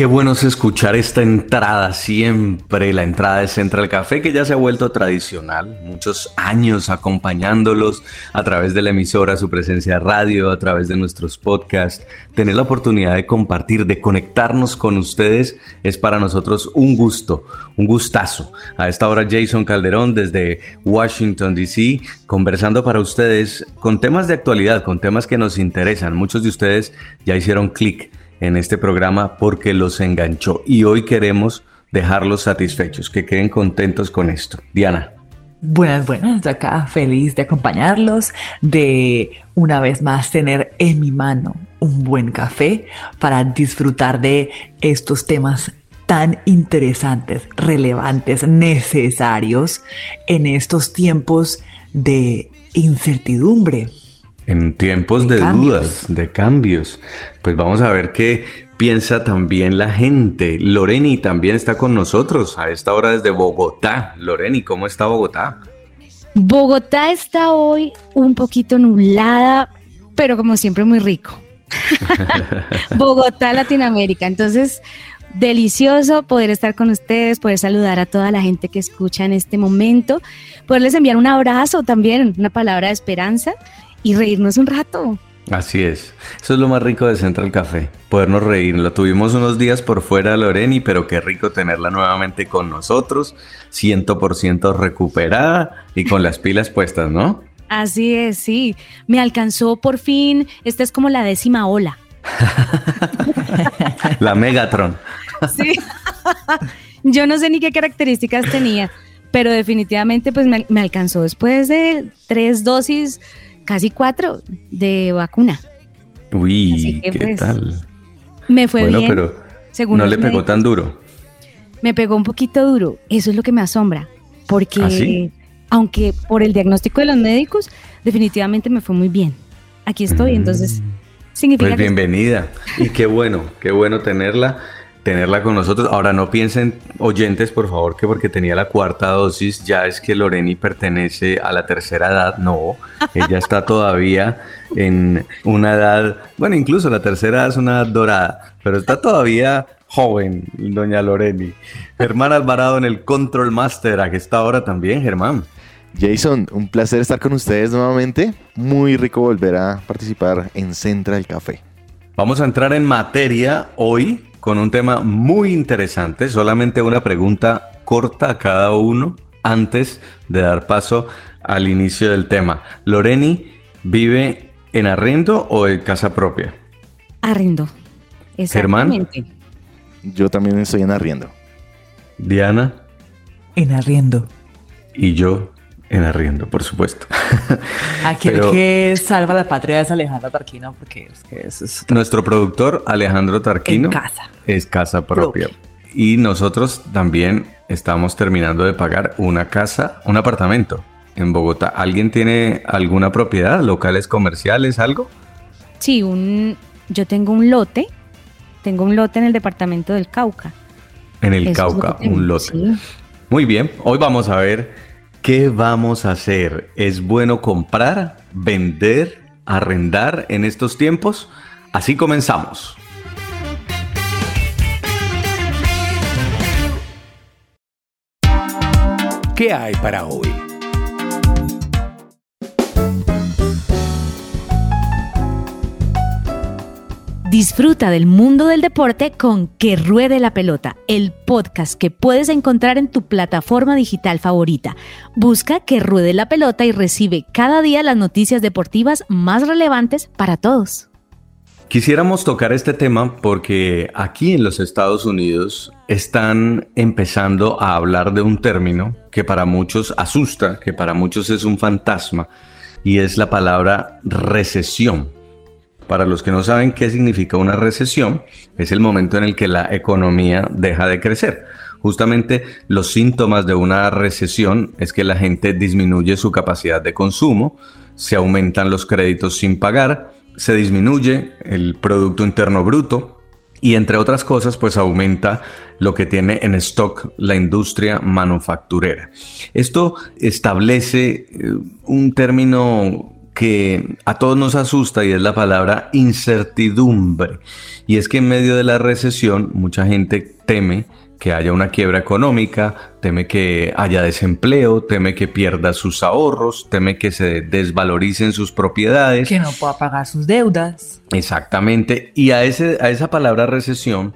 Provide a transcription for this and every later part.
Qué bueno es escuchar esta entrada siempre, la entrada de Central Café que ya se ha vuelto tradicional, muchos años acompañándolos a través de la emisora, su presencia radio, a través de nuestros podcasts. Tener la oportunidad de compartir, de conectarnos con ustedes es para nosotros un gusto, un gustazo. A esta hora Jason Calderón desde Washington, D.C., conversando para ustedes con temas de actualidad, con temas que nos interesan. Muchos de ustedes ya hicieron clic en este programa porque los enganchó y hoy queremos dejarlos satisfechos, que queden contentos con esto. Diana. Buenas, buenas, de acá feliz de acompañarlos, de una vez más tener en mi mano un buen café para disfrutar de estos temas tan interesantes, relevantes, necesarios en estos tiempos de incertidumbre. En tiempos De dudas, de cambios, pues vamos a ver qué piensa también la gente. Loreni también está con nosotros a esta hora desde Bogotá. Loreni, ¿cómo está Bogotá? Bogotá está hoy un poquito nublada, pero como siempre muy rico. Bogotá, Latinoamérica. Entonces, delicioso poder estar con ustedes, poder saludar a toda la gente que escucha en este momento, poderles enviar un abrazo también, una palabra de esperanza y reírnos un rato. Así es. Eso es lo más rico de Central Café, podernos reír. Lo tuvimos unos días por fuera, Loreni, pero qué rico tenerla nuevamente con nosotros, 100% recuperada y con las pilas puestas, ¿no? Así es, sí. Me alcanzó por fin. Esta es como la décima ola. La Megatron. Sí. Yo no sé ni qué características tenía, pero definitivamente pues me, me alcanzó después de tres dosis, casi cuatro de vacuna. Uy, que, ¿qué pues, tal? Me fue bueno, bien. pero según no le pegó médicos. tan duro. Me pegó un poquito duro. Eso es lo que me asombra, porque ¿Ah, sí? aunque por el diagnóstico de los médicos, definitivamente me fue muy bien. Aquí estoy, entonces significa Pues que bienvenida. Y qué bueno, qué bueno tenerla, tenerla con nosotros. Ahora no piensen, oyentes, por favor, que porque tenía la cuarta dosis ya es que Loreni pertenece a la tercera edad. No, ella está todavía en una edad, bueno, incluso la tercera edad es una edad dorada, pero está todavía joven, doña Loreni. Germán Alvarado en el Control Master, aquí está ahora también, Germán. Jason, un placer estar con ustedes nuevamente. Muy rico volver a participar en Central Café. Vamos a entrar en materia hoy con un tema muy interesante. Solamente una pregunta corta a cada uno antes de dar paso al inicio del tema. Loreni, ¿vive en arriendo o en casa propia? arriendo. Germán. Yo también estoy en arriendo. Diana En arriendo. y yo en arriendo, por supuesto. Aquí Pero- el que salva la patria es Alejandro Tarquino, porque es que eso es Nuestro productor Alejandro Tarquino En casa. es casa propia. Propia. Y nosotros también estamos terminando de pagar una casa, un apartamento en Bogotá. ¿Alguien tiene alguna propiedad, locales comerciales, algo? Sí, un, yo tengo un lote, tengo un lote en el departamento del Cauca. En el Eso es lo Cauca, un lote. sí. Muy bien, hoy vamos a ver qué vamos a hacer. ¿Es bueno comprar, vender, arrendar en estos tiempos? Así comenzamos. ¿Qué hay para hoy? Disfruta del mundo del deporte con Que Ruede la Pelota, el podcast que puedes encontrar en tu plataforma digital favorita. Busca Que Ruede la Pelota y recibe cada día las noticias deportivas más relevantes para todos. Quisiéramos tocar este tema porque aquí en los Estados Unidos están empezando a hablar de un término que para muchos asusta, que para muchos es un fantasma, y es la palabra recesión. Para los que no saben qué significa una recesión, es el momento en el que la economía deja de crecer. Justamente los síntomas de una recesión es que la gente disminuye su capacidad de consumo, se aumentan los créditos sin pagar, se disminuye el Producto Interno Bruto, y entre otras cosas, pues aumenta lo que tiene en stock la industria manufacturera. Esto establece eh, un término que a todos nos asusta y es la palabra incertidumbre. Y es que en medio de la recesión mucha gente teme que haya una quiebra económica, teme que haya desempleo, teme que pierda sus ahorros, teme que se desvaloricen sus propiedades. Que no pueda pagar sus deudas. Exactamente. Y a, ese, a esa palabra recesión,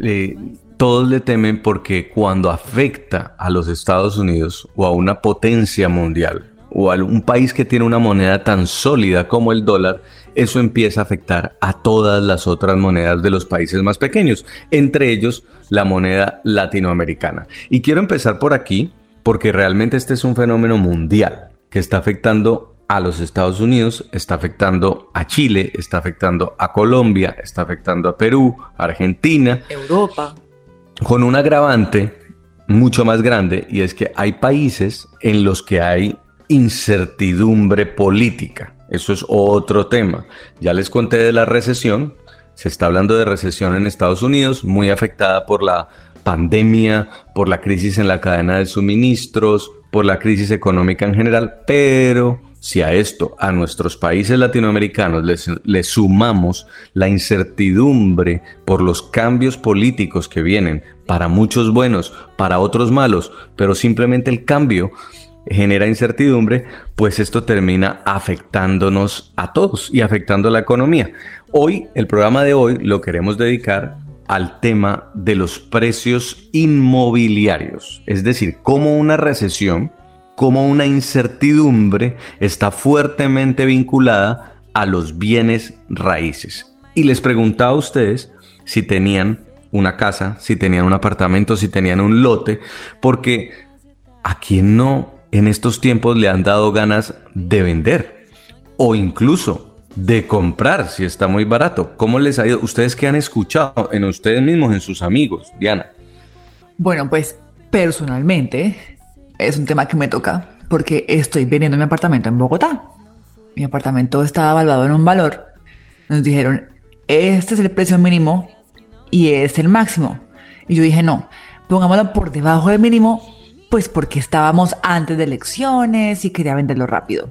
eh, todos le temen porque cuando afecta a los Estados Unidos o a una potencia mundial o a un país que tiene una moneda tan sólida como el dólar, eso empieza a afectar a todas las otras monedas de los países más pequeños, entre ellos la moneda latinoamericana. Y quiero empezar por aquí porque realmente este es un fenómeno mundial que está afectando a los Estados Unidos, está afectando a Chile, está afectando a Colombia, está afectando a Perú, Argentina, Europa. Con un agravante mucho más grande y es que hay países en los que hay incertidumbre política. Eso es otro tema. Ya les conté de la recesión. Se está hablando de recesión en Estados Unidos, muy afectada por la pandemia, por la crisis en la cadena de suministros, por la crisis económica en general, pero si a esto, a nuestros países latinoamericanos, les, sumamos la incertidumbre por los cambios políticos que vienen, para muchos buenos, para otros malos, pero simplemente el cambio genera incertidumbre, pues esto termina afectándonos a todos y afectando la economía. Hoy, el programa de hoy lo queremos dedicar al tema de los precios inmobiliarios, es decir, cómo una recesión, cómo una incertidumbre está fuertemente vinculada a los bienes raíces. Y les preguntaba a ustedes si tenían una casa, si tenían un apartamento, si tenían un lote, porque a quien no en estos tiempos le han dado ganas de vender o incluso de comprar si está muy barato. ¿Cómo les ha ido? ¿Ustedes qué han escuchado en ustedes mismos, en sus amigos, Diana? Bueno, pues personalmente es un tema que me toca porque estoy vendiendo mi apartamento en Bogotá. Mi apartamento estaba evaluado en un valor. Nos dijeron, este es el precio mínimo y es el máximo. Y yo dije, no, pongámoslo por debajo del mínimo pues porque estábamos antes de elecciones y quería venderlo rápido.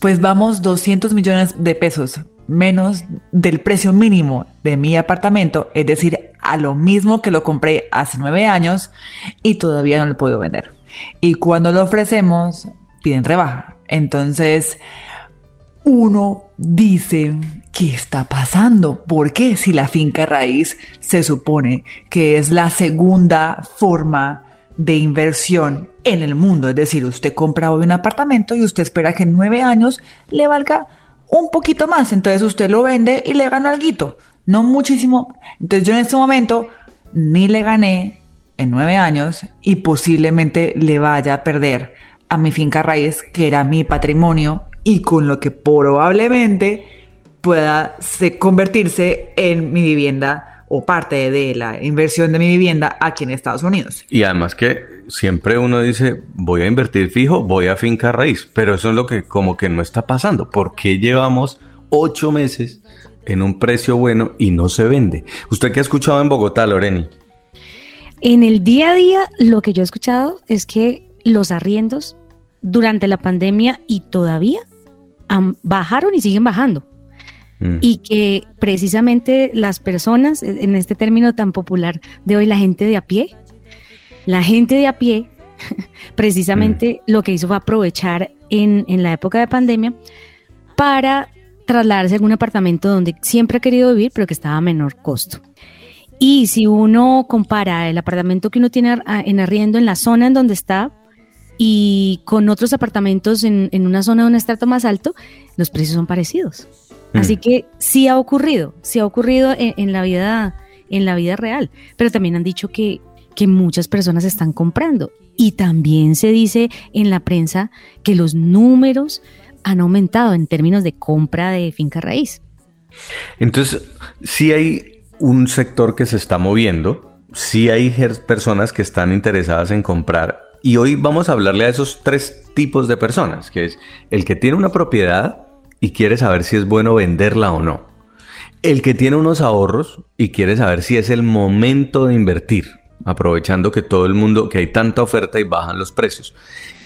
Pues vamos 200 millones de pesos menos del precio mínimo de mi apartamento, es decir, a lo mismo que lo compré hace nueve años y todavía no lo puedo vender. Y cuando lo ofrecemos, piden rebaja. Entonces, uno dice, ¿qué está pasando? Porque si la finca raíz se supone que es la segunda forma de inversión en el mundo. Es decir, usted compra hoy un apartamento y usted espera que en nueve años le valga un poquito más. Entonces usted lo vende y le gana algo. No muchísimo. Entonces yo en este momento ni le gané en nueve años y posiblemente le vaya a perder a mi finca raíz, que era mi patrimonio y con lo que probablemente pueda convertirse en mi vivienda o parte de la inversión de mi vivienda aquí en Estados Unidos. Y además que siempre uno dice, voy a invertir fijo, voy a finca raíz, pero eso es lo que como que no está pasando. ¿Por qué llevamos ocho meses en un precio bueno y no se vende? ¿Usted qué ha escuchado en Bogotá, Loreni? En el día a día, lo que yo he escuchado es que los arriendos durante la pandemia y todavía bajaron y siguen bajando. Mm. y que precisamente las personas, e, en este término tan popular de hoy, la gente de a pie, la gente de a pie, precisamente mm. lo que hizo fue aprovechar en, en la época de pandemia para trasladarse a algún apartamento donde siempre ha querido vivir, pero que estaba a menor costo. Y si uno compara el apartamento que uno tiene en arriendo en la zona en donde está y con otros apartamentos en, en una zona de un estrato más alto, los precios son parecidos. Así mm. que sí ha ocurrido, sí ha ocurrido en, la vida, en la vida real, pero también han dicho que, que muchas personas están comprando. Y también se dice en la prensa que los números han aumentado en términos de compra de finca raíz. Entonces, sí hay un sector que se está moviendo sí hay personas que están interesadas en comprar y hoy vamos a hablarle a esos tres tipos de personas, que es el que tiene una propiedad y quiere saber si es bueno venderla o no. El que tiene unos ahorros y quiere saber si es el momento de invertir, aprovechando que todo el mundo, que hay tanta oferta y bajan los precios.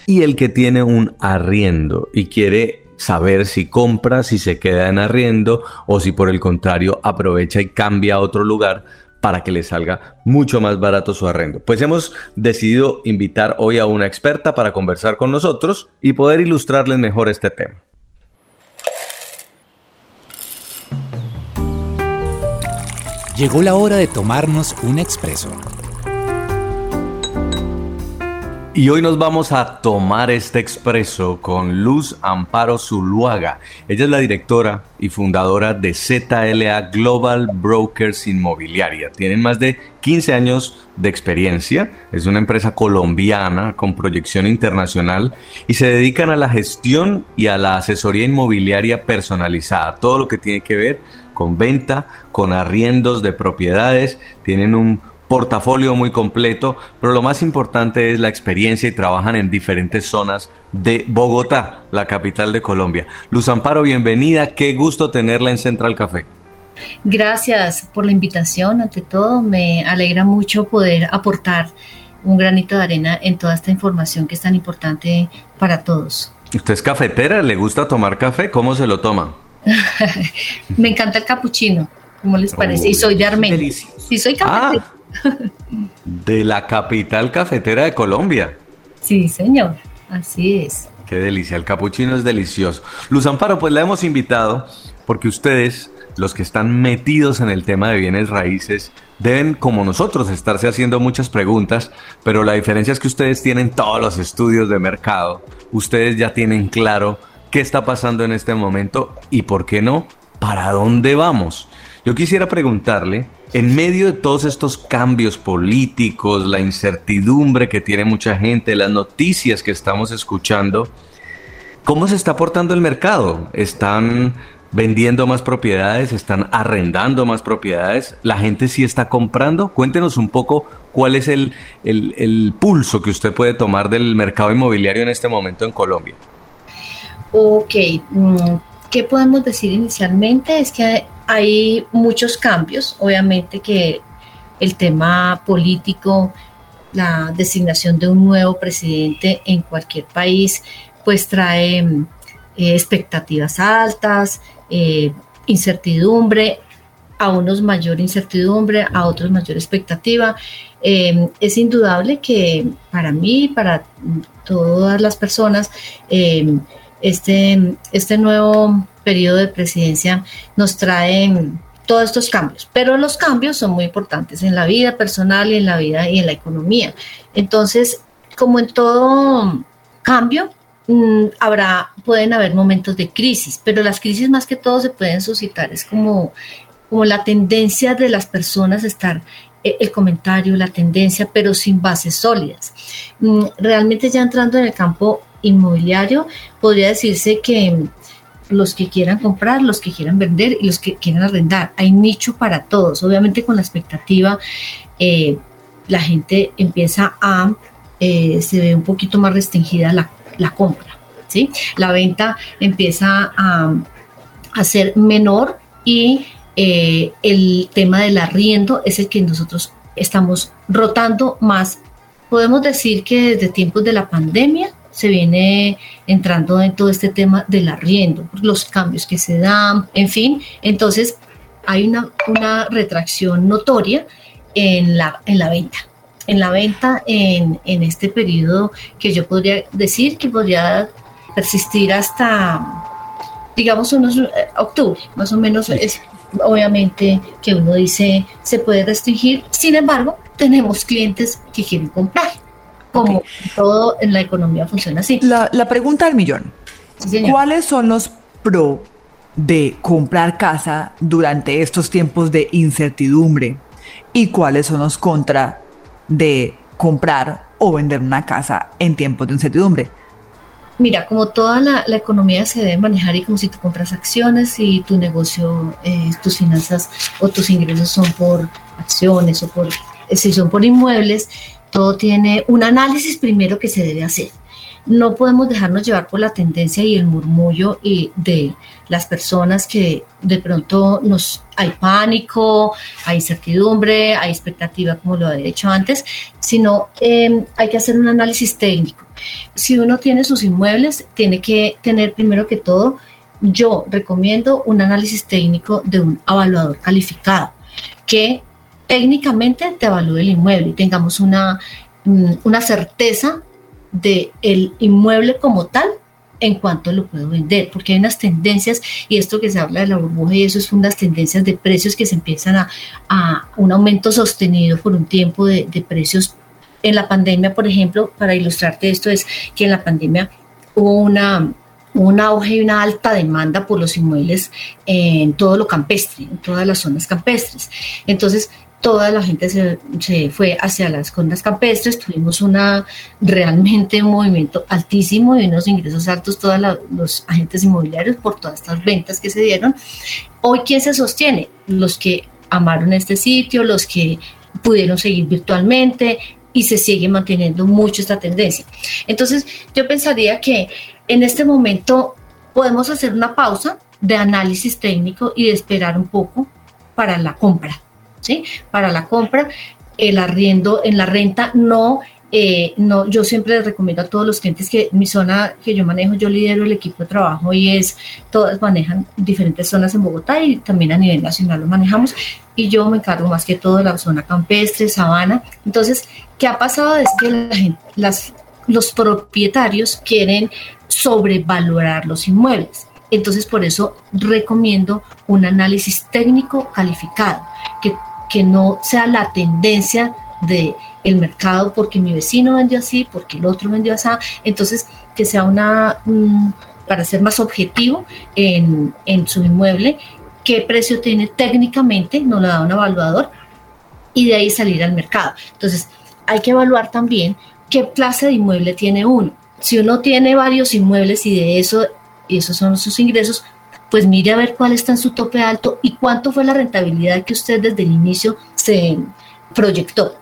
Y el que tiene un arriendo y quiere saber si compra, si se queda en arriendo o si por el contrario aprovecha y cambia a otro lugar para que le salga mucho más barato su arrendo. Pues hemos decidido invitar hoy a una experta para conversar con nosotros y poder ilustrarles mejor este tema. Llegó la hora de tomarnos un expreso Y hoy nos vamos a tomar este expreso con Luz Amparo Zuluaga. Ella es la directora y fundadora de ZLA Global Brokers Inmobiliaria. Tienen más de 15 años de experiencia. Es una empresa colombiana con proyección internacional y se dedican a la gestión y a la asesoría inmobiliaria personalizada. Todo lo que tiene que ver con venta, con arriendos de propiedades. Tienen un portafolio muy completo, pero lo más importante es la experiencia y trabajan en diferentes zonas de Bogotá, la capital de Colombia. Luz Amparo, bienvenida, qué gusto tenerla en Central Café. Gracias por la invitación, ante todo, me alegra mucho poder aportar un granito de arena en toda esta información que es tan importante para todos. ¿Usted es cafetera? ¿Le gusta tomar café? ¿Cómo se lo toma? me encanta el capuchino, ¿cómo les parece? y soy de Armenia. Sí, soy cafetera. Ah, de la capital cafetera de Colombia. Sí, señor, así es. Qué delicia, el capuchino es delicioso. Luz Amparo, pues la hemos invitado porque ustedes, los que están metidos en el tema de bienes raíces, deben, como nosotros, estarse haciendo muchas preguntas, pero la diferencia es que ustedes tienen todos los estudios de mercado, ustedes ya tienen claro qué está pasando en este momento y, ¿por qué no?, para dónde vamos. Yo quisiera preguntarle, en medio de todos estos cambios políticos, la incertidumbre que tiene mucha gente, las noticias que estamos escuchando, ¿cómo se está portando el mercado? ¿Están vendiendo más propiedades? ¿Están arrendando más propiedades? ¿La gente sí está comprando? Cuéntenos un poco cuál es el, el pulso que usted puede tomar del mercado inmobiliario en este momento en Colombia. Ok, mm, ¿qué podemos decir inicialmente? Es que hay muchos cambios, obviamente que el tema político, la designación de un nuevo presidente en cualquier país, pues trae eh, expectativas altas, eh, incertidumbre, a unos mayor incertidumbre, a otros mayor expectativa. Eh, es indudable que para mí, para todas las personas, este, este nuevo periodo de presidencia nos traen todos estos cambios, pero los cambios son muy importantes en la vida personal y en la vida y en la economía. Entonces, como en todo cambio, mm, habrá, pueden haber momentos de crisis, pero las crisis más que todo se pueden suscitar, es como, como la tendencia de las personas a estar eh, el comentario, la tendencia, pero sin bases sólidas. Mm, realmente ya entrando en el campo inmobiliario, podría decirse que los que quieran comprar, los que quieran vender y los que quieran arrendar. Hay nicho para todos. Obviamente con la expectativa, eh, la gente empieza a, eh, se ve un poquito más restringida la, compra. ¿sí? La venta empieza a, a ser menor y eh, el tema del arriendo es el que nosotros estamos rotando más. Podemos decir que desde tiempos de la pandemia se viene entrando en todo este tema del arriendo, los cambios que se dan, en fin, entonces hay una, una retracción notoria en la, en la venta. En la venta en, en este periodo que yo podría decir que podría persistir hasta, digamos, unos eh, octubre, más o menos es obviamente que uno dice se puede restringir, sin embargo, tenemos clientes que quieren comprar como todo en la economía funciona así. La, pregunta del millón. ¿Cuáles son los pro de comprar casa durante estos tiempos de incertidumbre? ¿Y cuáles son los contra de comprar o vender una casa en tiempos de incertidumbre? Mira, como toda la, economía se debe manejar y como si tú compras acciones y tu negocio, eh, tus finanzas o tus ingresos son por acciones o por si son por inmuebles, todo tiene un análisis primero que se debe hacer. No podemos dejarnos llevar por la tendencia y el murmullo de las personas que de pronto nos hay pánico, hay incertidumbre, hay expectativa, como lo he dicho antes, sino em, hay que hacer un análisis técnico. Si uno tiene sus inmuebles, tiene que tener primero que todo, yo recomiendo un análisis técnico de un evaluador calificado que técnicamente te evalúe el inmueble y tengamos una, mm, una certeza del el inmueble como tal en cuanto lo puedo vender, porque hay unas tendencias, y esto que se habla de la burbuja y eso es unas tendencias de precios que se empiezan a, a un aumento sostenido por un tiempo de, de, precios. En la pandemia, por ejemplo, para ilustrarte esto, es que en la pandemia hubo una, un auge y una alta demanda por los inmuebles en todo lo campestre, en todas las zonas campestres. Entonces, toda la gente se, fue hacia las condas campestres, tuvimos una realmente un movimiento altísimo y unos ingresos altos todos los agentes inmobiliarios por todas estas ventas que se dieron. Hoy, ¿quién se sostiene? Los que amaron este sitio, los que pudieron seguir virtualmente y se sigue manteniendo mucho esta tendencia. Entonces, yo pensaría que en este momento podemos hacer una pausa de análisis técnico y de esperar un poco para la compra para la compra, el arriendo en la renta no eh, no, yo siempre les recomiendo a todos los clientes que mi zona que yo manejo, yo lidero el equipo de trabajo y es, todas manejan diferentes zonas en Bogotá y también a nivel nacional lo manejamos y yo me encargo más que todo de la zona campestre, sabana. Entonces, ¿qué ha pasado? Es que las, los propietarios quieren sobrevalorar los inmuebles. Entonces, por eso recomiendo un análisis técnico calificado, que que no sea la tendencia de el mercado porque mi vecino vendió así, porque el otro vendió así, entonces que sea una, para ser más objetivo en, en, su inmueble, qué precio tiene técnicamente, no lo da un evaluador, y de ahí salir al mercado. Entonces, hay que evaluar también qué clase de inmueble tiene uno. Si uno tiene varios inmuebles y de eso, y esos son sus ingresos, pues mire a ver cuál está en su tope alto y cuánto fue la rentabilidad que usted desde el inicio se proyectó.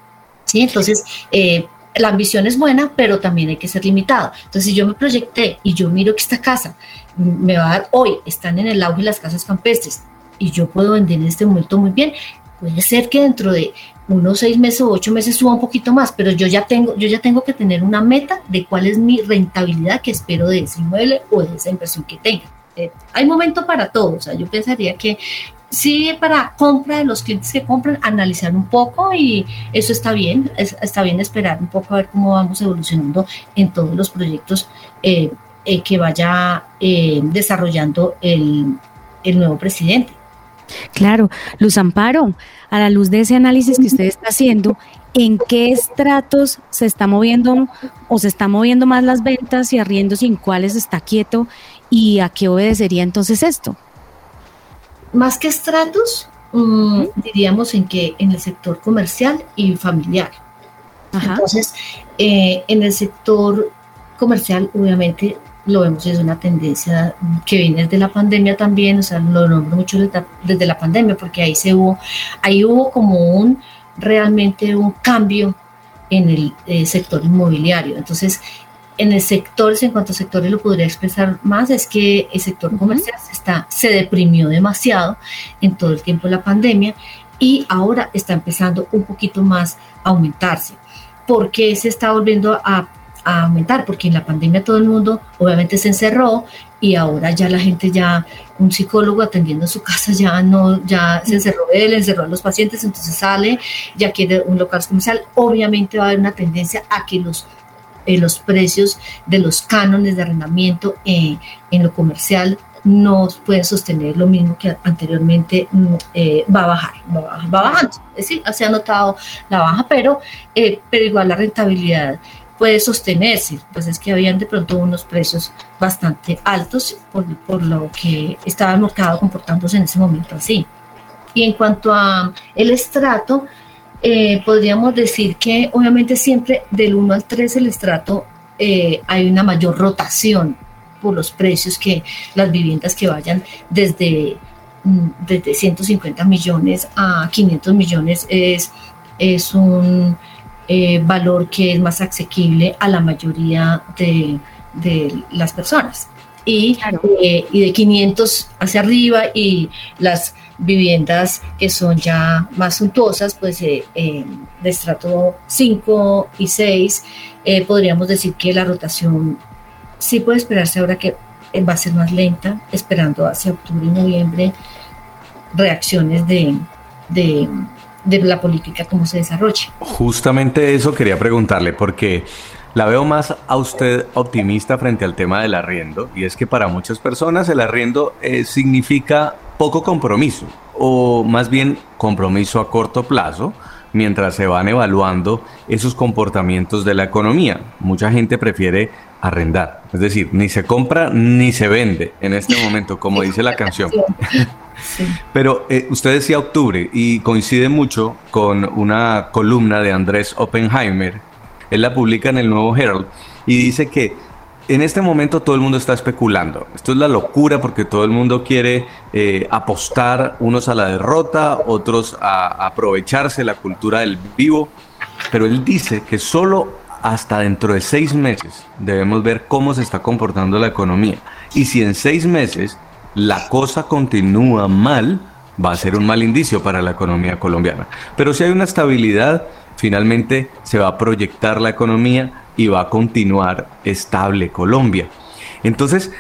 ¿sí? Entonces, eh, la ambición es buena, pero también hay que ser limitado. Entonces, si yo me proyecté y yo miro que esta casa me va a dar hoy, están en el auge las casas campestres y yo puedo vender en este momento muy bien, puede ser que dentro de unos seis meses o ocho meses suba un poquito más, pero yo ya tengo, yo ya tengo que tener una meta de cuál es mi rentabilidad que espero de ese inmueble o de esa inversión que tenga. Eh, hay momento para todo. O sea, yo pensaría que sí para compra de los clientes que compran, analizar un poco y eso está bien, está bien esperar un poco a ver cómo vamos evolucionando en todos los proyectos eh, eh, que vaya desarrollando el, el nuevo presidente. Claro, Luz Amparo, a la luz de ese análisis que usted está haciendo, ¿en qué estratos se está moviendo o se está moviendo más las ventas y arriendos y en cuáles está quieto ¿Y a qué obedecería entonces esto? Más que estratos, mm, diríamos en que en el sector comercial y familiar. Entonces, eh, en el sector comercial, obviamente, lo vemos desde una tendencia que viene desde la pandemia también, o sea, lo nombro mucho desde la pandemia, porque ahí se hubo, ahí hubo como un realmente un cambio en el eh, sector inmobiliario. Entonces, en el sector, en cuanto a sectores lo podría expresar más, es que el sector comercial se, está, se deprimió demasiado en todo el tiempo de la pandemia y ahora está empezando un poquito más a aumentarse. ¿Por qué se está volviendo a, a aumentar? Porque en la pandemia todo el mundo obviamente se encerró y ahora ya la gente ya, un psicólogo atendiendo su casa ya no, ya se encerró él, encerró a los pacientes, entonces sale, ya quiere un local comercial, obviamente va a haber una tendencia a que los eh, los precios de los cánones de arrendamiento eh, en lo comercial no pueden sostener lo mismo que anteriormente mm, eh, va a bajar, va, bajando. Es decir, se ha notado la baja, pero, pero igual la rentabilidad puede sostenerse, pues es que habían de pronto unos precios bastante altos por, por lo que estaba el mercado comportándose en ese momento así. Y en cuanto a el estrato, eh, podríamos decir que obviamente siempre del 1 al 3 el estrato eh, hay una mayor rotación por los precios que las viviendas que vayan desde, mm, desde 150 millones a 500 millones es es un eh, valor que es más asequible a la mayoría de, de las personas. Y, y de 500 hacia arriba y las viviendas que son ya más suntuosas, pues eh, de estrato 5 y 6, podríamos decir que la rotación sí puede esperarse ahora que va a ser más lenta, esperando hacia octubre y noviembre reacciones de, de, de la política, cómo se desarrolla. Justamente eso quería preguntarle, porque la veo más a usted optimista frente al tema del arriendo, y es que para muchas personas el arriendo eh, significa poco compromiso, o más bien compromiso a corto plazo, mientras se van evaluando esos comportamientos de la economía. Mucha gente prefiere arrendar, es decir, ni se compra ni se vende en este momento, como dice la canción. Pero eh, usted decía octubre y coincide mucho con una columna de Andrés Oppenheimer. Él la publica en el Nuevo Herald y dice que en este momento todo el mundo está especulando. Esto es la locura porque todo el mundo quiere eh, apostar, unos a la derrota, otros a aprovecharse la cultura del vivo. Pero él dice que solo hasta dentro de seis meses debemos ver cómo se está comportando la economía. Y si en seis meses la cosa continúa mal, va a ser un mal indicio para la economía colombiana. Pero si hay una estabilidad, finalmente se va a proyectar la economía y va a continuar estable Colombia. Entonces,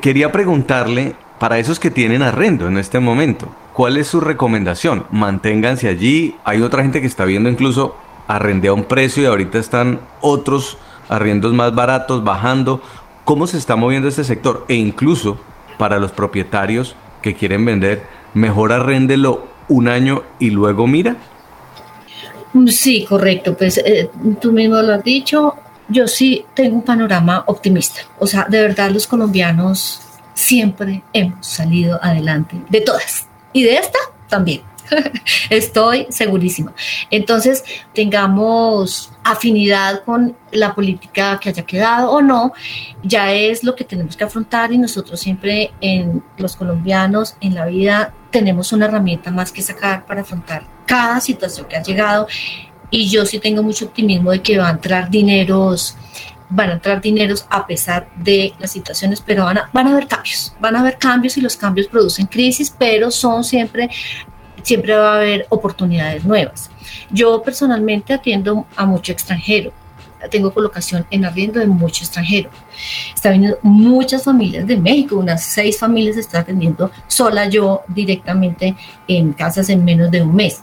quería preguntarle, para esos que tienen arrendo en este momento, ¿cuál es su recomendación? Manténganse allí. Hay otra gente que está viendo incluso arrendé a un precio y ahorita están otros arriendos más baratos bajando. ¿Cómo se está moviendo este sector? E incluso para los propietarios que quieren vender, mejor arréndelo un año y luego mira. Sí, correcto. Pues eh, tú mismo lo has dicho. Yo sí tengo un panorama optimista. O sea, de verdad los colombianos siempre hemos salido adelante de todas. Y de esta también. Estoy segurísima. Entonces, tengamos afinidad con la política que haya quedado o no, ya es lo que tenemos que afrontar y nosotros siempre en los colombianos, en la vida, tenemos una herramienta más que sacar para afrontar cada situación que ha llegado y yo sí tengo mucho optimismo de que va a entrar dineros van a entrar dineros a pesar de las situaciones, pero van a, van a haber cambios, van a haber cambios y los cambios producen crisis, pero son siempre siempre va a haber oportunidades nuevas. Yo personalmente atiendo a mucho extranjero, tengo colocación en arriendo de mucho extranjero. Está viniendo muchas familias de México, unas seis familias estoy atendiendo sola yo directamente en casas en menos de un mes.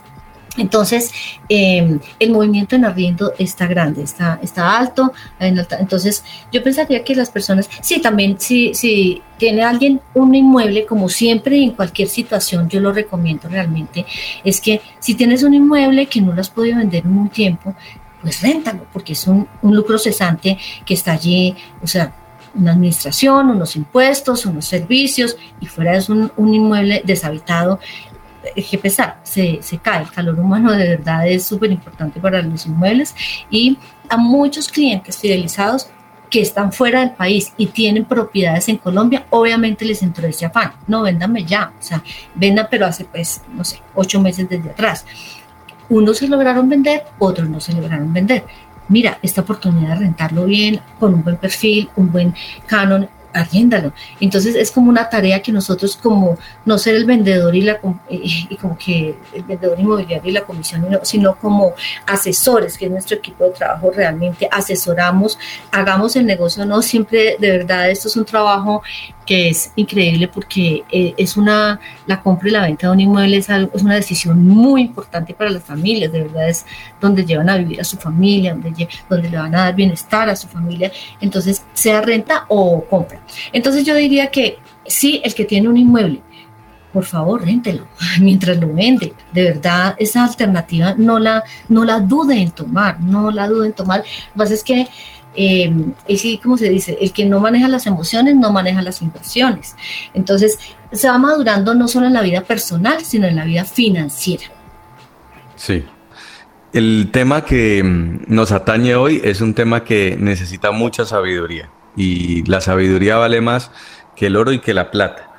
Entonces, em, el movimiento en arriendo está grande, está, está alto, Entonces, yo pensaría que las personas, sí, también, si sí, tiene alguien un inmueble, como siempre en cualquier situación, yo lo recomiendo realmente, es que si tienes un inmueble que no lo has podido vender en un tiempo, pues réntalo, porque es un, lucro cesante que está allí, o sea, una administración, unos impuestos, unos servicios, y fuera es un, un inmueble deshabitado, que pesar, se, se cae. El calor humano de verdad es súper importante para los inmuebles y a muchos clientes fidelizados que están fuera del país y tienen propiedades en Colombia, obviamente les entró ese afán. No, véndame ya. O sea, vendan, pero hace, pues, no sé, ocho meses desde atrás. Unos se lograron vender, otros no se lograron vender. Mira, esta oportunidad de rentarlo bien, con un buen perfil, un buen canon, arriéndalo. Entonces es como una tarea que nosotros como no ser el vendedor y la y, como que el vendedor inmobiliario y la comisión, sino como asesores, que es nuestro equipo de trabajo, realmente asesoramos, hagamos el negocio, no siempre de verdad esto es un trabajo que es increíble porque eh, es una, la compra y la venta de un inmueble es, algo, es una decisión muy importante para las familias, de verdad es donde llevan a vivir a su familia, donde, donde le van a dar bienestar a su familia, entonces sea renta o compra. Entonces yo diría que sí, el que tiene un inmueble, por favor, réntelo mientras lo vende. De verdad, esa alternativa no la, no la dude en tomar, no la dude en tomar. Lo que pasa es que eh, y sí, como se dice, el que no maneja las emociones no maneja las inversiones. Entonces, se va madurando no solo en la vida personal, sino en la vida financiera. Sí. El tema que mm, nos atañe hoy es un tema que necesita mucha sabiduría y la sabiduría vale más que el oro y que la plata.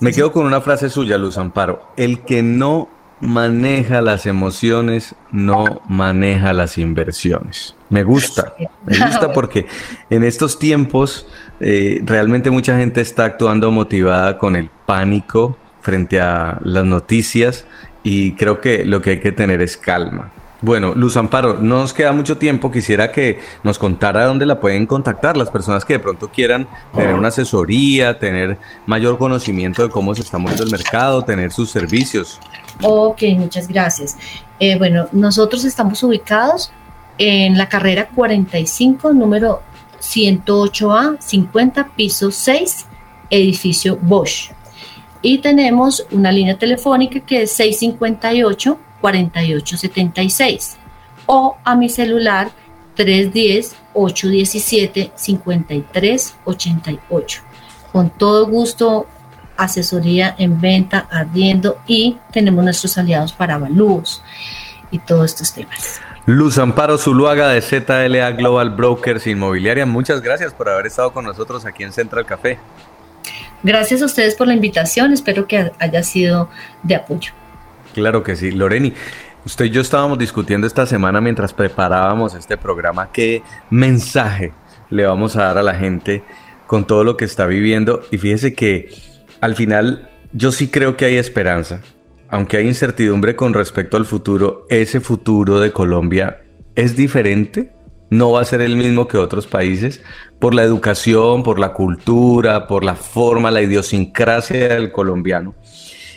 Me quedo con una frase suya, Luz Amparo. El que no maneja las emociones, no maneja las inversiones. Me gusta, me gusta porque en estos tiempos eh, realmente mucha gente está actuando motivada con el pánico frente a las noticias y creo que lo que hay que tener es calma. Bueno, Luz Amparo, no nos queda mucho tiempo. Quisiera que nos contara dónde la pueden contactar las personas que de pronto quieran tener una asesoría, tener mayor conocimiento de cómo se está moviendo el mercado, tener sus servicios. Ok, muchas gracias. Eh, bueno, nosotros estamos ubicados en la carrera 45, número 108A, 50, piso 6, edificio Bosch. Y tenemos una línea telefónica que es 658 4876 o a mi celular 310-817-5388. Con todo gusto, asesoría en venta, ardiendo y tenemos nuestros aliados para avalúos y todos estos temas. Luz Amparo Zuluaga de ZLA Global Brokers Inmobiliaria, muchas gracias por haber estado con nosotros aquí en Central Café. Gracias a ustedes por la invitación, espero que haya sido de apoyo. Claro que sí. Loreni, usted y yo estábamos discutiendo esta semana mientras preparábamos este programa qué mensaje le vamos a dar a la gente con todo lo que está viviendo. Y fíjese que al final yo sí creo que hay esperanza. Aunque hay incertidumbre con respecto al futuro, ese futuro de Colombia es diferente. No va a ser el mismo que otros países por la educación, por la cultura, por la forma, la idiosincrasia del colombiano.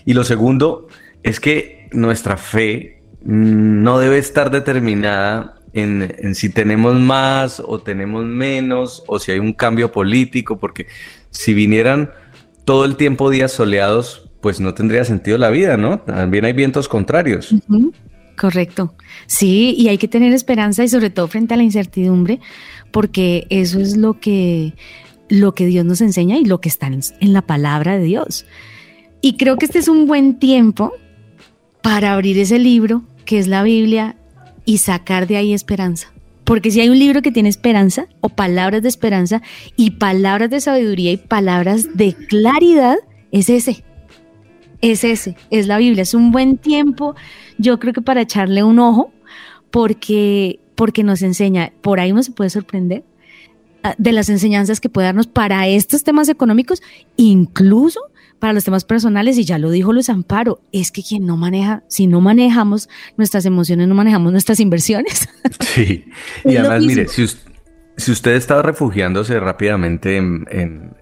Y lo segundo, es que nuestra fe no debe estar determinada en, si tenemos más o tenemos menos o si hay un cambio político, porque si vinieran todo el tiempo días soleados, pues no tendría sentido la vida, ¿no? También hay vientos contrarios. Correcto. Sí, y hay que tener esperanza y sobre todo frente a la incertidumbre, porque eso es lo que, lo que Dios nos enseña y lo que está en la palabra de Dios. Y creo que este es un buen tiempo para abrir ese libro que es la Biblia y sacar de ahí esperanza. Porque si hay un libro que tiene esperanza o palabras de esperanza y palabras de sabiduría y palabras de claridad, es ese. Es ese, es la Biblia. Es un buen tiempo, yo creo que para echarle un ojo, porque, porque nos enseña, por ahí uno se puede sorprender ah, de las enseñanzas que puede darnos para estos temas económicos, incluso para los temas personales, y ya lo dijo Luis Amparo, es que quien no maneja, si no manejamos nuestras emociones, no manejamos nuestras inversiones. Sí, y además, mire, si, si, usted está refugiándose rápidamente en,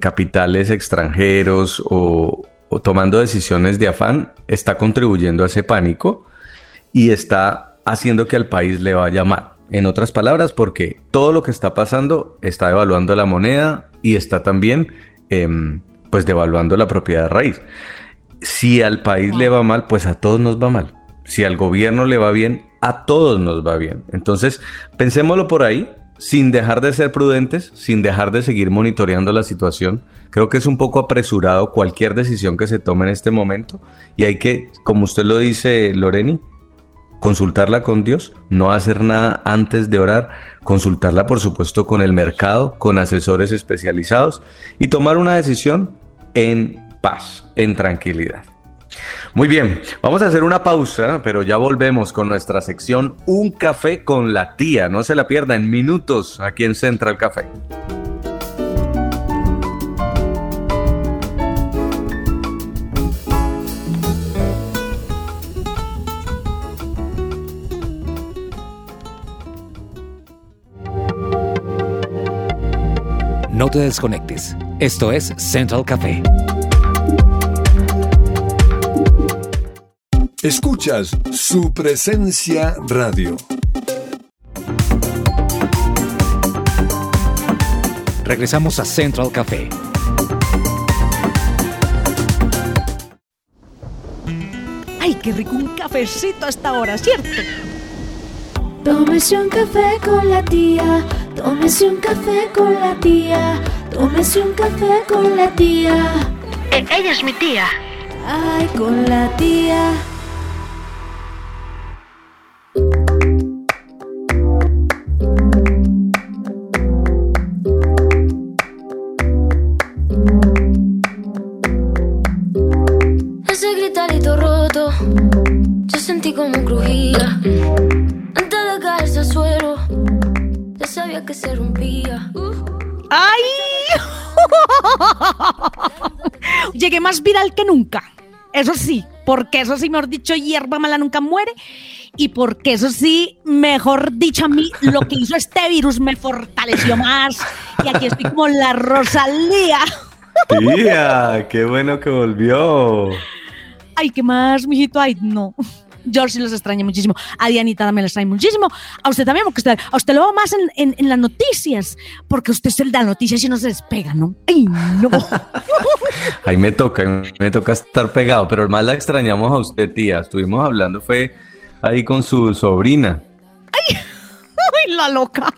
capitales extranjeros o, o tomando decisiones de afán, está contribuyendo a ese pánico y está haciendo que al país le vaya mal. En otras palabras, porque todo lo que está pasando está devaluando la moneda y está también eh, pues devaluando la propiedad raíz. Si al país le va mal, pues a todos nos va mal. Si al gobierno le va bien, a todos nos va bien. Entonces, pensémoslo por ahí, sin dejar de ser prudentes, sin dejar de seguir monitoreando la situación. Creo que es un poco apresurado cualquier decisión que se tome en este momento y hay que, como usted lo dice, Loreni, consultarla con Dios, no hacer nada antes de orar, consultarla por supuesto con el mercado, con asesores especializados y tomar una decisión en paz, en tranquilidad. Muy bien, vamos a hacer una pausa, pero ya volvemos con nuestra sección Un café con la tía. No se la pierda en minutos aquí en Central Café. No te desconectes. Esto es Central Café. Escuchas su presencia radio. Regresamos a Central Café. ¡Ay, qué rico un cafecito hasta ahora, ¿cierto? Tómese un café con la tía, tómese un café con la tía, tómese un café con la tía. E, ella es mi tía. Ay, con la tía. Ese gritarito roto sentí como crujía. Antes de caerse al suelo, ya sabía que se rompía. Llegué más viral que nunca. Eso sí, porque eso sí, mejor dicho, hierba mala nunca muere. Y porque eso sí, mejor dicho, a mí lo que hizo este virus me fortaleció más. Y aquí estoy como la Rosalía. Tía, qué bueno que volvió. Ay, ¿qué más, mijito? Ay, no. Yo sí los extraño muchísimo. A Dianita también los extraño muchísimo. A usted también, porque usted, a usted lo veo más en, en- en las noticias. Porque usted es el de las noticias y no se despega, ¿no? Ay, no. Ahí me toca, me toca estar pegado, pero más la extrañamos a usted, tía. Estuvimos hablando, fue ahí con su sobrina. Ay, la loca.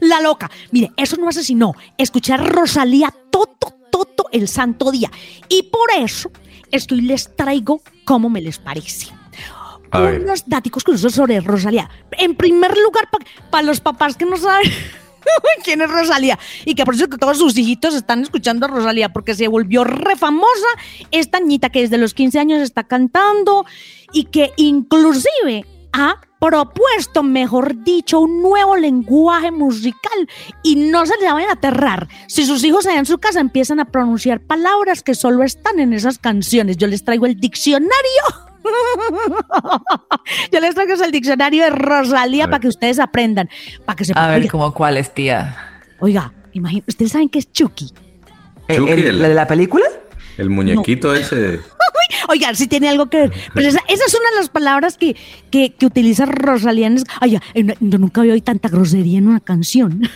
La loca. Mire, eso no hace sino escuchar a Rosalía todo, todo el santo día. Y por eso estoy les traigo cómo me les parece. A. Unos datos curiosos sobre Rosalía. En primer lugar, para los papás que no saben quién es Rosalía y que por eso que todos sus hijitos están escuchando a Rosalía porque se volvió re famosa esta niñita que desde los 15 años está cantando y que inclusive ha propuesto, mejor dicho, un nuevo lenguaje musical y no se le vayan a aterrar. Si sus hijos allá en su casa empiezan a pronunciar palabras que solo están en esas canciones, yo les traigo el diccionario. Yo les traigo el diccionario de Rosalía para que ustedes aprendan, para que se A ver, ¿cómo cuál es, tía? oiga, imagín- ustedes saben qué es Chucky. ¿El- Chucky, el- el- ¿La de la película? El muñequito ese. Oigan, sí tiene algo que ver. Pero esa, esa es una de las palabras que, que, que utiliza Rosalía. Ay, no- yo nunca había oído tanta grosería en una canción.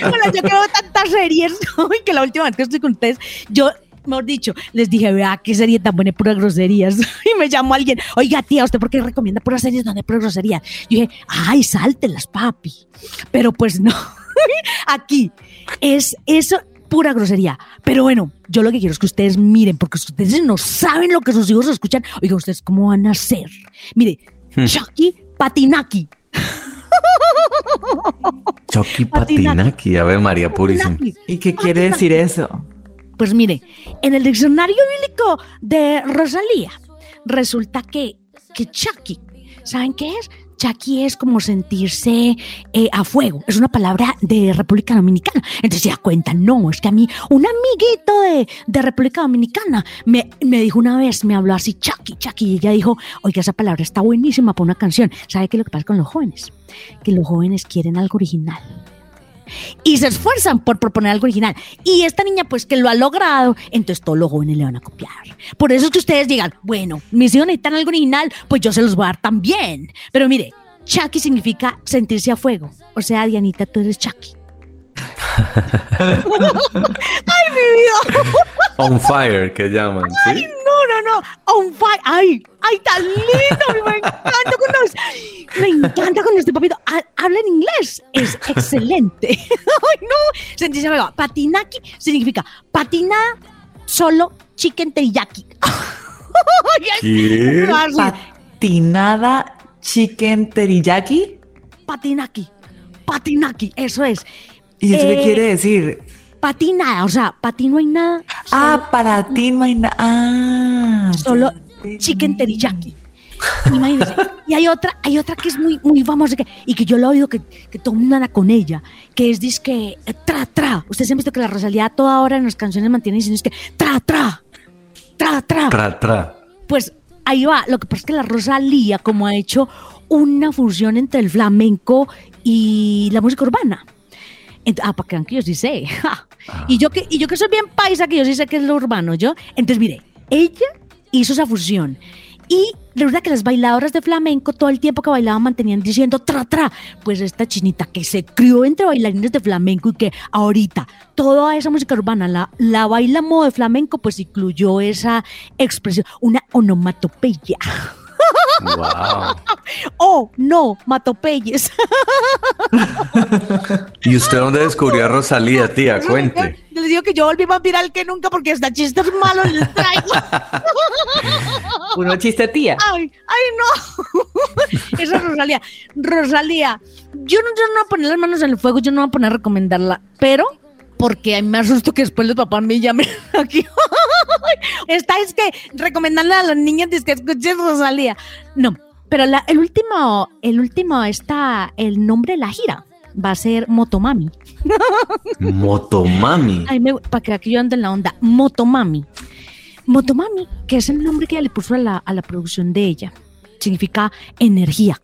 bueno, yo creo tantas series que la última vez que estoy con ustedes, yo, mejor dicho, les dije, vea, qué serie tan buena, puras groserías. Y me llamó alguien, oiga, tía, ¿usted por qué recomienda puras series donde hay puras groserías? Yo dije, ay, sáltelas, papi. Pero pues no. Aquí es eso, pura grosería. Pero bueno, yo lo que quiero es que ustedes miren, porque ustedes no saben lo que sus hijos escuchan. Oiga, ¿ustedes cómo van a hacer? Mire, Chucky Patinaki. Chucky Patinaki. Ave María Purísima. ¿Y qué quiere decir eso? Pues mire, en el diccionario bíblico de Rosalía, resulta que, que Chucky, ¿saben qué es? Chucky es como sentirse eh, a fuego. Es una palabra de República Dominicana. Entonces se da cuenta, no, es que a mí un amiguito de, de República Dominicana me, me dijo una vez, me habló así, Chucky, Chucky, y ella dijo, oiga, esa palabra está buenísima para una canción. ¿Sabe qué es lo que pasa con los jóvenes? Que los jóvenes quieren algo original y se esfuerzan por proponer algo original. Y esta niña, pues que lo ha logrado, entonces todos los jóvenes le van a copiar. Por eso es que ustedes digan, bueno, mis hijos necesitan algo original, pues yo se los voy a dar también. Pero mire, Chucky significa sentirse a fuego. O sea, Dianita, tú eres Chucky. ¡Ay, mi vida! On fire, que llaman, ¿sí? No, no, no. On fire. Ay, ay, tan lindo. A mí Me encanta con Me encanta con este papito. Ha- Habla en inglés. Es excelente. Ay, no. Patinaki significa patina solo chicken teriyaki. ¿Qué? Patinada chicken teriyaki. Patinaki. Patinaki. Eso es. ¿Y eso Eh, qué quiere decir? Patina. O sea, patín no hay nada. Ah, para ti no hay nada. Ah, solo chicken teriyaki. Imagínense. Y hay otra, hay otra que es muy, muy famosa que- y que yo lo he oído que, que todo el mundo anda con ella, que es disque eh, tra tra. Ustedes han visto que la Rosalía a toda hora en las canciones mantiene diciendo es que tra tra, tra tra. Tra, tra. Pues ahí va. Lo que pasa es que la Rosalía, como ha hecho una fusión entre el flamenco y la música urbana. Ah, para que vean que yo sí sé. ja. Y, yo que, y yo que soy bien paisa, que yo sí sé que es lo urbano, ¿yo? Entonces, mire, ella hizo esa fusión. Y verdad que las bailadoras de flamenco todo el tiempo que bailaban mantenían diciendo tra tra. Pues esta chinita que se crió entre bailarines de flamenco y que ahorita toda esa música urbana la, la baila modo de flamenco, pues incluyó esa expresión, una onomatopeya. Wow. Oh, no, matopeyes. ¿Y usted dónde descubrió a Rosalía, tía? Cuente. Yo les digo que yo volví más viral que nunca porque hasta chistes malos les traigo. Uno chiste tía. Ay, ay, no. Esa es Rosalía. Rosalía, yo no, yo no voy a poner las manos en el fuego, yo no voy a poner a recomendarla, pero porque a mí me asusto que después los papás me llamen aquí. Está es que recomendarle a las niñas que escuchen Rosalía. No, pero la- el último, el último está, el nombre de la gira va a ser Motomami. Motomami. Ay, me, para que aquí yo ande en la onda. Motomami. Motomami, que es el nombre que ella le puso a la, a la producción de ella. Significa energía,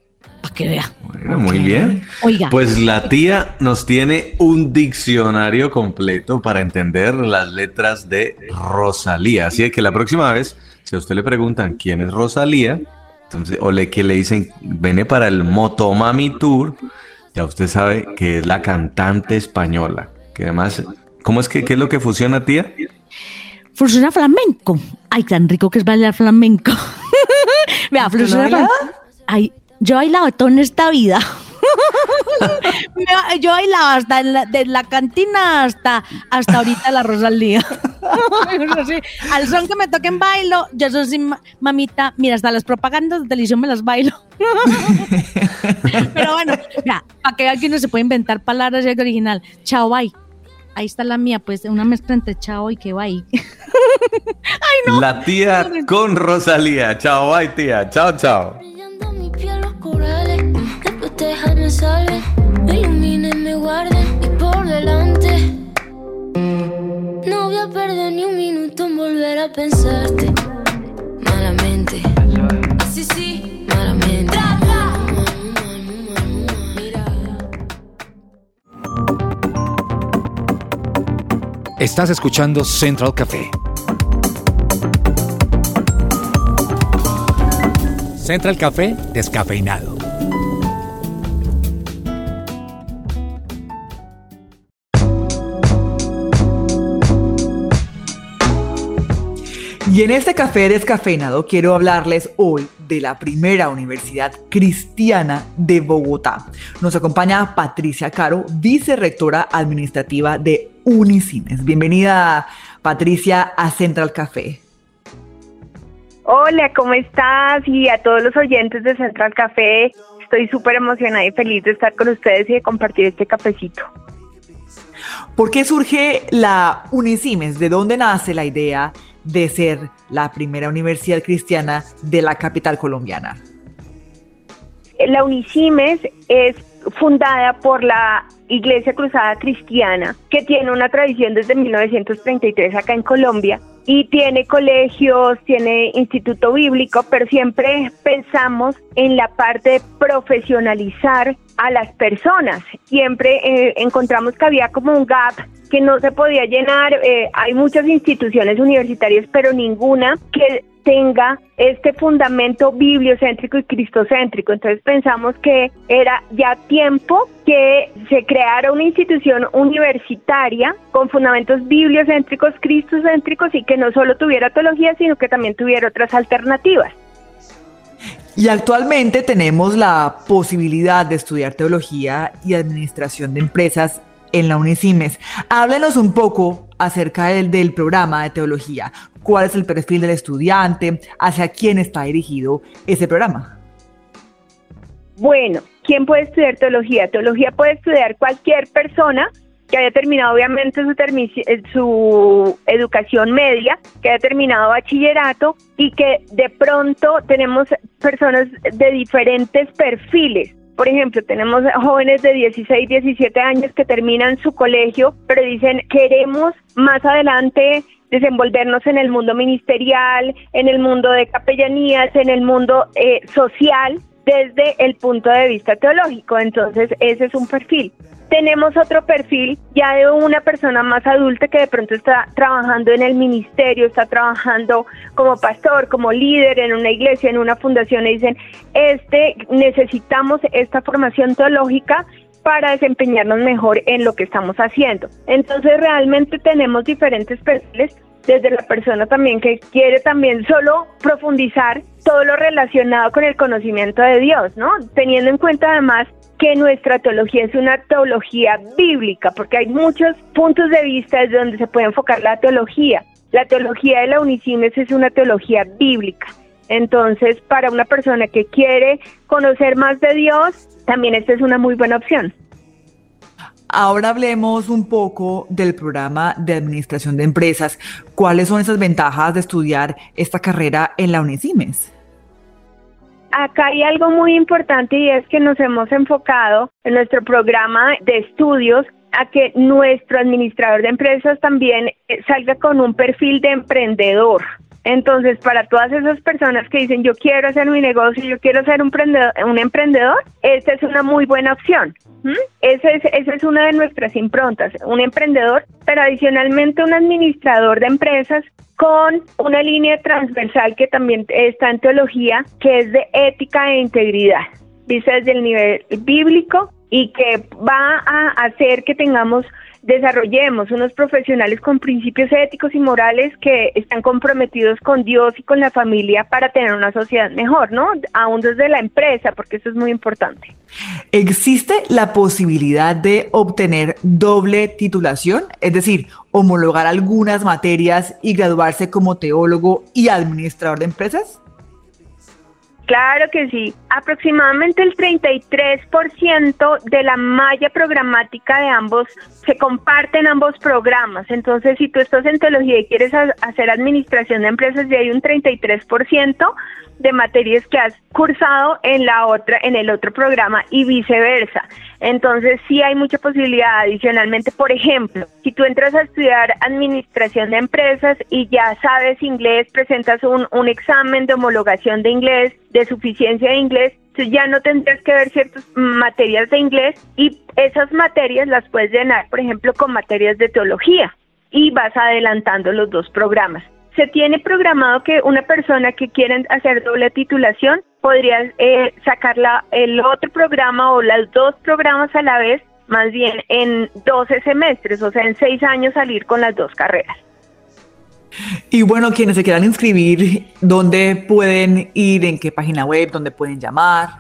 que vea. Bueno, muy bien. Oiga. Pues la tía nos tiene un diccionario completo para entender las letras de Rosalía. Así que la próxima vez, si a usted le preguntan quién es Rosalía, entonces, o le, que le dicen, viene para el Motomami Tour, ya usted sabe que es la cantante española. Que además, ¿cómo es que qué es lo que fusiona, tía? Funciona flamenco. Ay, tan rico que es bailar flamenco. Vea. Ay, yo he bailado todo en esta vida. Yo bailaba hasta en la, de la cantina hasta, hasta ahorita la Rosalía. Sí, al son que me toquen bailo, yo soy sí, mamita, mira, hasta las propagandas de televisión me las bailo. Pero bueno, mira, para que que uno se puede inventar palabras algo original. Chao, bye. Ahí está la mía, pues una mezcla entre chao y que bye. La tía con Rosalía. Chao, bye, tía. Chao, chao. Corales, me protejan, me salven, me iluminen, me guarden y por delante. No voy a perder ni un minuto en volver a pensarte. Malamente. Sí, sí, malamente. Estás escuchando Central Café. Central Café descafeinado. Y en este café descafeinado quiero hablarles hoy de la primera universidad cristiana de Bogotá. Nos acompaña Patricia Caro, vicerrectora administrativa de Unicines. Bienvenida, Patricia, a Central Café. Hola, ¿cómo estás? Y a todos los oyentes de Central Café, estoy súper emocionada y feliz de estar con ustedes y de compartir este cafecito. ¿Por qué surge la Unicimes? ¿De dónde nace la idea de ser la primera universidad cristiana de la capital colombiana? La Unicimes es fundada por la Iglesia Cruzada Cristiana, que tiene una tradición desde 1933 acá en Colombia y tiene colegios, tiene instituto bíblico, pero siempre pensamos en la parte de profesionalizar a las personas. Siempre eh, encontramos que había como un gap que no se podía llenar. eh, hay muchas instituciones universitarias, pero ninguna que tenga este fundamento bibliocéntrico y cristocéntrico. Entonces pensamos que era ya tiempo que se creara una institución universitaria con fundamentos bibliocéntricos, cristocéntricos y que no solo tuviera teología, sino que también tuviera otras alternativas. Y actualmente tenemos la posibilidad de estudiar teología y administración de empresas en la Unicimes. Háblenos un poco acerca del, del programa de teología. ¿Cuál es el perfil del estudiante? ¿Hacia quién está dirigido ese programa? Bueno, ¿quién puede estudiar teología? Teología puede estudiar cualquier persona que haya terminado obviamente su, eh, su educación media, que haya terminado bachillerato y que de pronto tenemos personas de diferentes perfiles. Por ejemplo, tenemos jóvenes de 16, 17 años que terminan su colegio, pero dicen, queremos más adelante desenvolvernos en el mundo ministerial, en el mundo de capellanías, en el mundo eh, social, desde el punto de vista teológico. Entonces, ese es un perfil. Tenemos otro perfil ya de una persona más adulta que de pronto está trabajando en el ministerio, está trabajando como pastor, como líder en una iglesia, en una fundación, y dicen, este, necesitamos esta formación teológica para desempeñarnos mejor en lo que estamos haciendo. Entonces realmente tenemos diferentes perfiles desde la persona también que quiere también solo profundizar todo lo relacionado con el conocimiento de Dios, ¿no? Teniendo en cuenta además que nuestra teología es una teología bíblica, porque hay muchos puntos de vista desde donde se puede enfocar la teología. La teología de la Unicimes es una teología bíblica. Entonces, para una persona que quiere conocer más de Dios, también esta es una muy buena opción. Ahora hablemos un poco del programa de administración de empresas. ¿Cuáles son esas ventajas de estudiar esta carrera en la Unicimes? Acá hay algo muy importante y es que nos hemos enfocado en nuestro programa de estudios a que nuestro administrador de empresas también eh, salga con un perfil de emprendedor. Entonces, para todas esas personas que dicen yo quiero hacer mi negocio, yo quiero ser un emprendedor, un emprendedor esta es una muy buena opción. Esa es, esa es una de nuestras improntas, un emprendedor, pero adicionalmente un administrador de empresas con una línea transversal que también está en teología, que es de ética e integridad, dice desde el nivel bíblico y que va a hacer que tengamos desarrollemos unos profesionales con principios éticos y morales que están comprometidos con Dios y con la familia para tener una sociedad mejor, ¿no? Aún desde la empresa, porque eso es muy importante. ¿Existe la posibilidad de obtener doble titulación? Es decir, homologar algunas materias y graduarse como teólogo y administrador de empresas? Claro que sí. Aproximadamente el 33% de la malla programática de ambos se comparten ambos programas. Entonces, si tú estás en teología y quieres hacer administración de empresas, ya hay un 33% de materias que has cursado en la otra en el otro programa y viceversa. Entonces sí hay mucha posibilidad adicionalmente, por ejemplo, si tú entras a estudiar administración de empresas y ya sabes inglés, presentas un, un examen de homologación de inglés, de suficiencia de inglés, ya no tendrás que ver ciertas materias de inglés y esas materias las puedes llenar, por ejemplo, con materias de teología y vas adelantando los dos programas. Se tiene programado que una persona que quiera hacer doble titulación podría eh, sacar el otro programa o los dos programas a la vez, más bien en 12 semestres, o sea, en 6 años salir con las dos carreras. Y bueno, quienes se quieran inscribir, ¿dónde pueden ir? ¿En qué página web? ¿Dónde pueden llamar?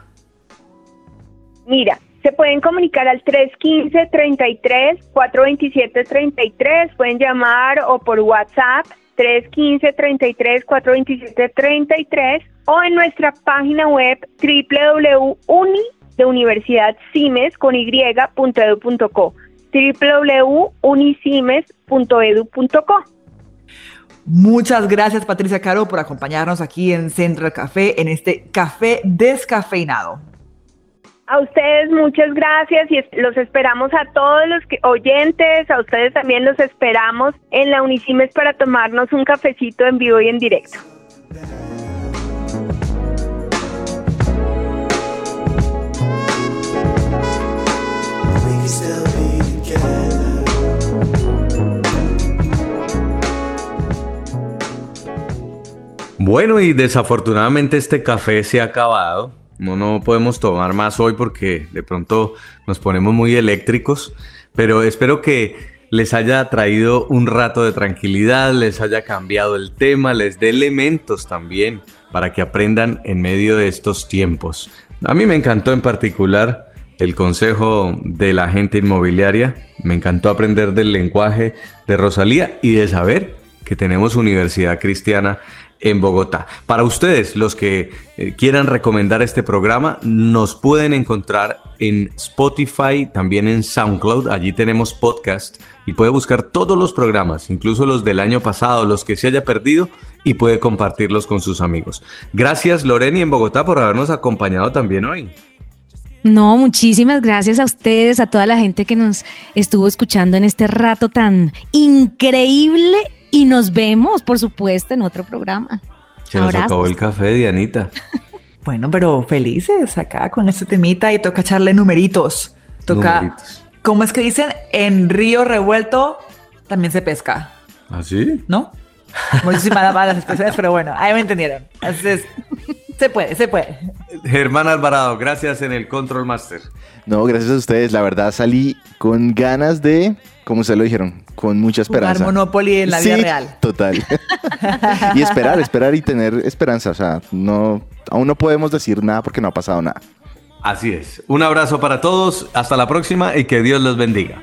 Mira, se pueden comunicar al 315-33-427-33, pueden llamar o por WhatsApp 315-33-427-33 o en nuestra página web www.uni de Universidad Cimes con y.edu.co www.unicimes.edu.co Muchas gracias Patricia Caro por acompañarnos aquí en Centro Café en este café descafeinado. A ustedes muchas gracias y los esperamos a todos los oyentes, a ustedes también los esperamos en la Unicimes para tomarnos un cafecito en vivo y en directo. Bueno, y desafortunadamente este café se ha acabado. No, no podemos tomar más hoy porque de pronto nos ponemos muy eléctricos, pero espero que les haya traído un rato de tranquilidad, les haya cambiado el tema, les dé elementos también para que aprendan en medio de estos tiempos. A mí me encantó en particular el consejo de la gente inmobiliaria, me encantó aprender del lenguaje de Rosalía y de saber que tenemos Universidad Cristiana en Bogotá. Para ustedes, los que eh, quieran recomendar este programa, nos pueden encontrar en Spotify, también en SoundCloud. Allí tenemos podcast y puede buscar todos los programas, incluso los del año pasado, los que se haya perdido, y puede compartirlos con sus amigos. Gracias, Loreni, en Bogotá, por habernos acompañado también hoy. No, muchísimas gracias a ustedes, a toda la gente que nos estuvo escuchando en este rato tan increíble y nos vemos, por supuesto, en otro programa. Se nos acabó el café, Dianita. bueno, pero felices acá con este temita y toca echarle numeritos. Toca, ¿cómo es que dicen? En río revuelto también se pesca. ¿Ah, sí? ¿No? Muchísimas las expresiones, pero bueno, ahí me entendieron. Entonces, se puede, se puede. Germán Alvarado, gracias en el Control Master. No, gracias a ustedes. La verdad salí con ganas de como se lo dijeron, con mucha esperanza. Jugar Monopoly en la vida real. Total. y esperar, esperar y tener esperanza. O sea, no, aún no podemos decir nada porque no ha pasado nada. Así es. Un abrazo para todos. Hasta la próxima y que Dios los bendiga.